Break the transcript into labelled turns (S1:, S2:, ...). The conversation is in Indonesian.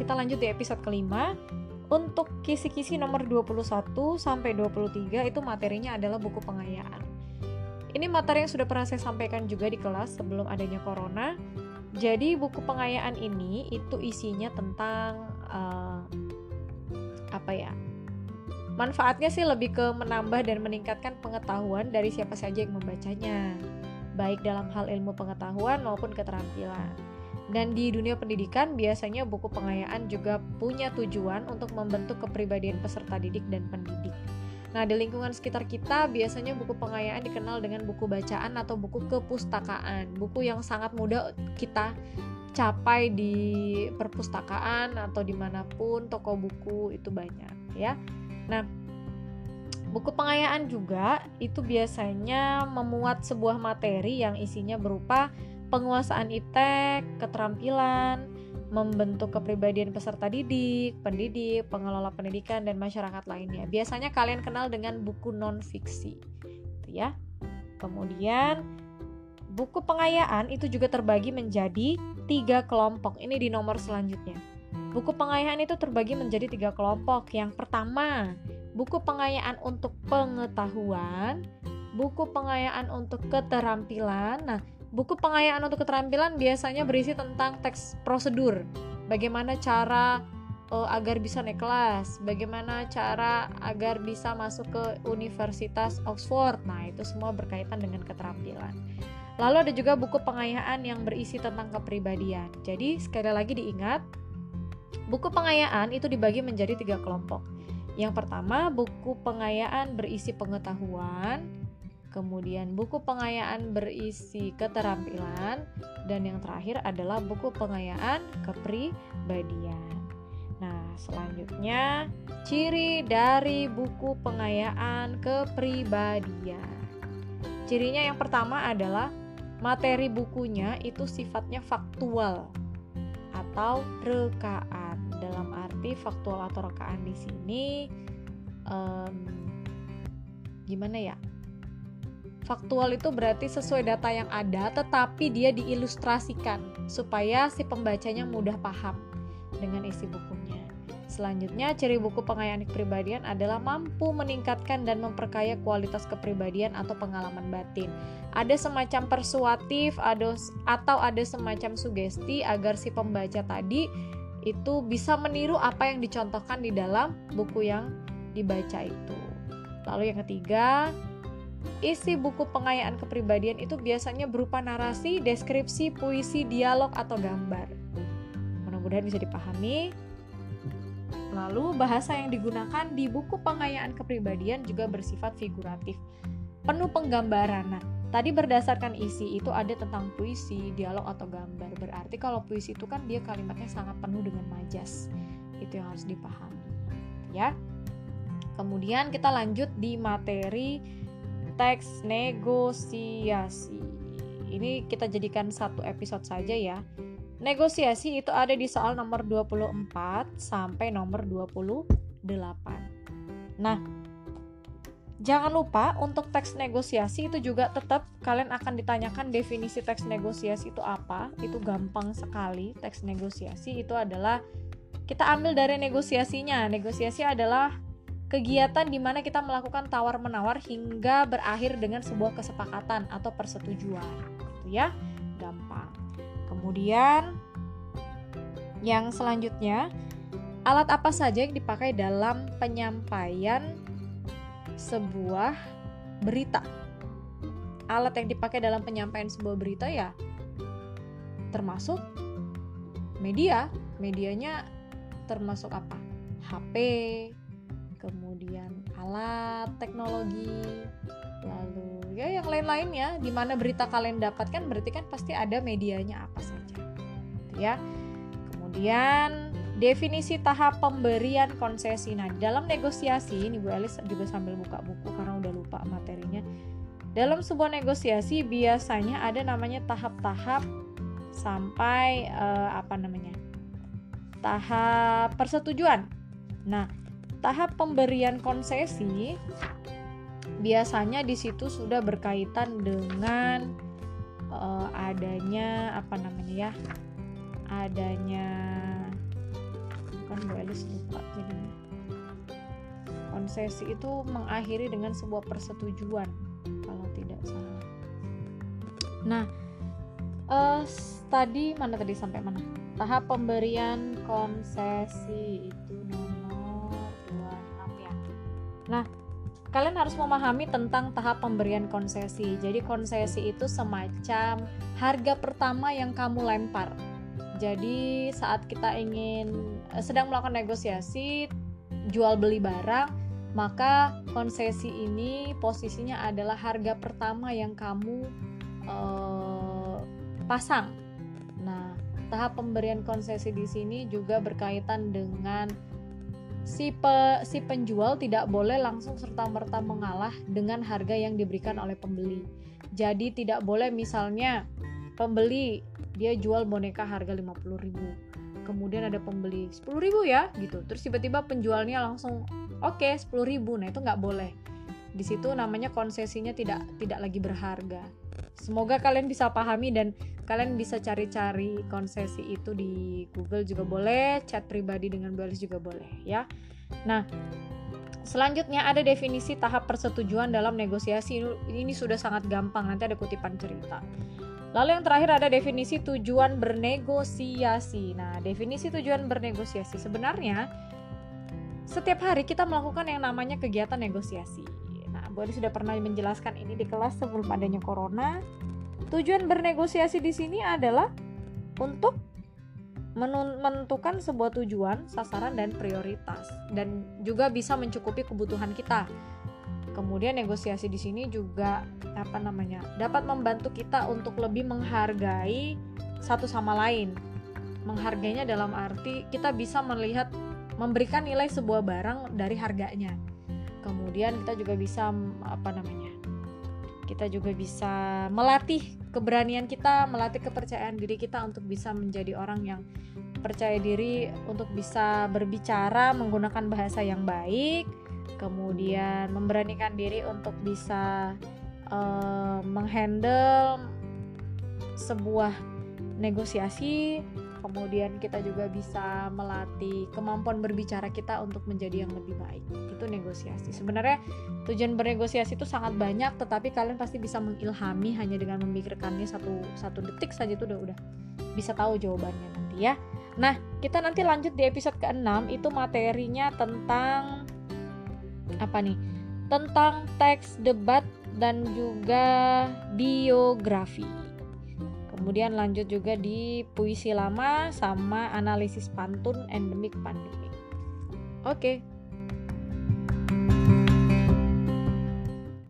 S1: kita lanjut di episode kelima. Untuk kisi-kisi nomor 21 sampai 23 itu materinya adalah buku pengayaan. Ini materi yang sudah pernah saya sampaikan juga di kelas sebelum adanya corona. Jadi buku pengayaan ini itu isinya tentang uh, apa ya? Manfaatnya sih lebih ke menambah dan meningkatkan pengetahuan dari siapa saja yang membacanya, baik dalam hal ilmu pengetahuan maupun keterampilan. Dan di dunia pendidikan biasanya buku pengayaan juga punya tujuan untuk membentuk kepribadian peserta didik dan pendidik. Nah, di lingkungan sekitar kita biasanya buku pengayaan dikenal dengan buku bacaan atau buku kepustakaan, buku yang sangat mudah kita capai di perpustakaan atau di mana pun toko buku itu banyak ya. Nah, buku pengayaan juga itu biasanya memuat sebuah materi yang isinya berupa penguasaan iptek, keterampilan, membentuk kepribadian peserta didik, pendidik, pengelola pendidikan dan masyarakat lainnya. Biasanya kalian kenal dengan buku non fiksi, gitu ya. Kemudian buku pengayaan itu juga terbagi menjadi tiga kelompok. Ini di nomor selanjutnya. Buku pengayaan itu terbagi menjadi tiga kelompok. Yang pertama, buku pengayaan untuk pengetahuan, buku pengayaan untuk keterampilan. Nah, Buku pengayaan untuk keterampilan biasanya berisi tentang teks prosedur, bagaimana cara uh, agar bisa naik kelas, bagaimana cara agar bisa masuk ke Universitas Oxford. Nah, itu semua berkaitan dengan keterampilan. Lalu ada juga buku pengayaan yang berisi tentang kepribadian. Jadi, sekali lagi diingat, buku pengayaan itu dibagi menjadi tiga kelompok. Yang pertama, buku pengayaan berisi pengetahuan, Kemudian buku pengayaan berisi keterampilan dan yang terakhir adalah buku pengayaan kepribadian. Nah, selanjutnya ciri dari buku pengayaan kepribadian. Cirinya yang pertama adalah materi bukunya itu sifatnya faktual atau rekaan. Dalam arti faktual atau rekaan di sini um, gimana ya? Faktual itu berarti sesuai data yang ada, tetapi dia diilustrasikan supaya si pembacanya mudah paham dengan isi bukunya. Selanjutnya, ciri buku pengayaan kepribadian adalah mampu meningkatkan dan memperkaya kualitas kepribadian atau pengalaman batin. Ada semacam persuatif atau ada semacam sugesti agar si pembaca tadi itu bisa meniru apa yang dicontohkan di dalam buku yang dibaca itu. Lalu yang ketiga, Isi buku pengayaan kepribadian itu biasanya berupa narasi, deskripsi, puisi, dialog, atau gambar. Mudah-mudahan bisa dipahami. Lalu, bahasa yang digunakan di buku pengayaan kepribadian juga bersifat figuratif, penuh penggambaran. Nah, tadi berdasarkan isi itu ada tentang puisi, dialog, atau gambar. Berarti kalau puisi itu kan dia kalimatnya sangat penuh dengan majas. Itu yang harus dipahami. Ya. Kemudian kita lanjut di materi teks negosiasi. Ini kita jadikan satu episode saja ya. Negosiasi itu ada di soal nomor 24 sampai nomor 28. Nah, jangan lupa untuk teks negosiasi itu juga tetap kalian akan ditanyakan definisi teks negosiasi itu apa. Itu gampang sekali. Teks negosiasi itu adalah kita ambil dari negosiasinya. Negosiasi adalah kegiatan di mana kita melakukan tawar-menawar hingga berakhir dengan sebuah kesepakatan atau persetujuan. Gitu ya, gampang. Kemudian yang selanjutnya, alat apa saja yang dipakai dalam penyampaian sebuah berita? Alat yang dipakai dalam penyampaian sebuah berita ya termasuk media. Medianya termasuk apa? HP, kemudian alat teknologi lalu ya yang lain-lainnya di mana berita kalian dapatkan berarti kan pasti ada medianya apa saja gitu ya. Kemudian definisi tahap pemberian konsesi. Nah dalam negosiasi ini Bu Elis juga sambil buka buku karena udah lupa materinya. Dalam sebuah negosiasi biasanya ada namanya tahap-tahap sampai uh, apa namanya tahap persetujuan. Nah tahap pemberian konsesi biasanya di situ sudah berkaitan dengan uh, adanya apa namanya ya adanya kan Bu Elis lupa jadinya. Konsesi itu mengakhiri dengan sebuah persetujuan kalau tidak salah. Nah uh, tadi mana tadi sampai mana? Tahap pemberian konsesi itu nomor 26 ya nah kalian harus memahami tentang tahap pemberian konsesi. Jadi konsesi itu semacam harga pertama yang kamu lempar. Jadi saat kita ingin eh, sedang melakukan negosiasi jual beli barang, maka konsesi ini posisinya adalah harga pertama yang kamu uh, pasang. Nah, tahap pemberian konsesi di sini juga berkaitan dengan si pe, si penjual tidak boleh langsung serta-merta mengalah dengan harga yang diberikan oleh pembeli. Jadi tidak boleh misalnya pembeli dia jual boneka harga 50.000. Kemudian ada pembeli 10.000 ya gitu. Terus tiba-tiba penjualnya langsung oke okay, 10.000. Nah, itu nggak boleh. Di situ namanya konsesinya tidak tidak lagi berharga. Semoga kalian bisa pahami dan kalian bisa cari-cari konsesi itu di Google juga boleh, chat pribadi dengan Balis juga boleh ya. Nah, selanjutnya ada definisi tahap persetujuan dalam negosiasi. Ini sudah sangat gampang, nanti ada kutipan cerita. Lalu yang terakhir ada definisi tujuan bernegosiasi. Nah, definisi tujuan bernegosiasi sebenarnya setiap hari kita melakukan yang namanya kegiatan negosiasi. Bu sudah pernah menjelaskan ini di kelas sebelum adanya corona. Tujuan bernegosiasi di sini adalah untuk menentukan sebuah tujuan, sasaran dan prioritas dan juga bisa mencukupi kebutuhan kita. Kemudian negosiasi di sini juga apa namanya? dapat membantu kita untuk lebih menghargai satu sama lain. Menghargainya dalam arti kita bisa melihat memberikan nilai sebuah barang dari harganya kemudian kita juga bisa apa namanya kita juga bisa melatih keberanian kita melatih kepercayaan diri kita untuk bisa menjadi orang yang percaya diri untuk bisa berbicara menggunakan bahasa yang baik kemudian memberanikan diri untuk bisa uh, menghandle sebuah negosiasi kemudian kita juga bisa melatih kemampuan berbicara kita untuk menjadi yang lebih baik. Itu negosiasi. Sebenarnya tujuan bernegosiasi itu sangat banyak tetapi kalian pasti bisa mengilhami hanya dengan memikirkannya satu satu detik saja itu udah udah bisa tahu jawabannya nanti ya. Nah kita nanti lanjut di episode ke-6 itu materinya tentang apa nih? Tentang teks debat dan juga biografi Kemudian lanjut juga di puisi lama sama analisis pantun endemik pandemik. Oke,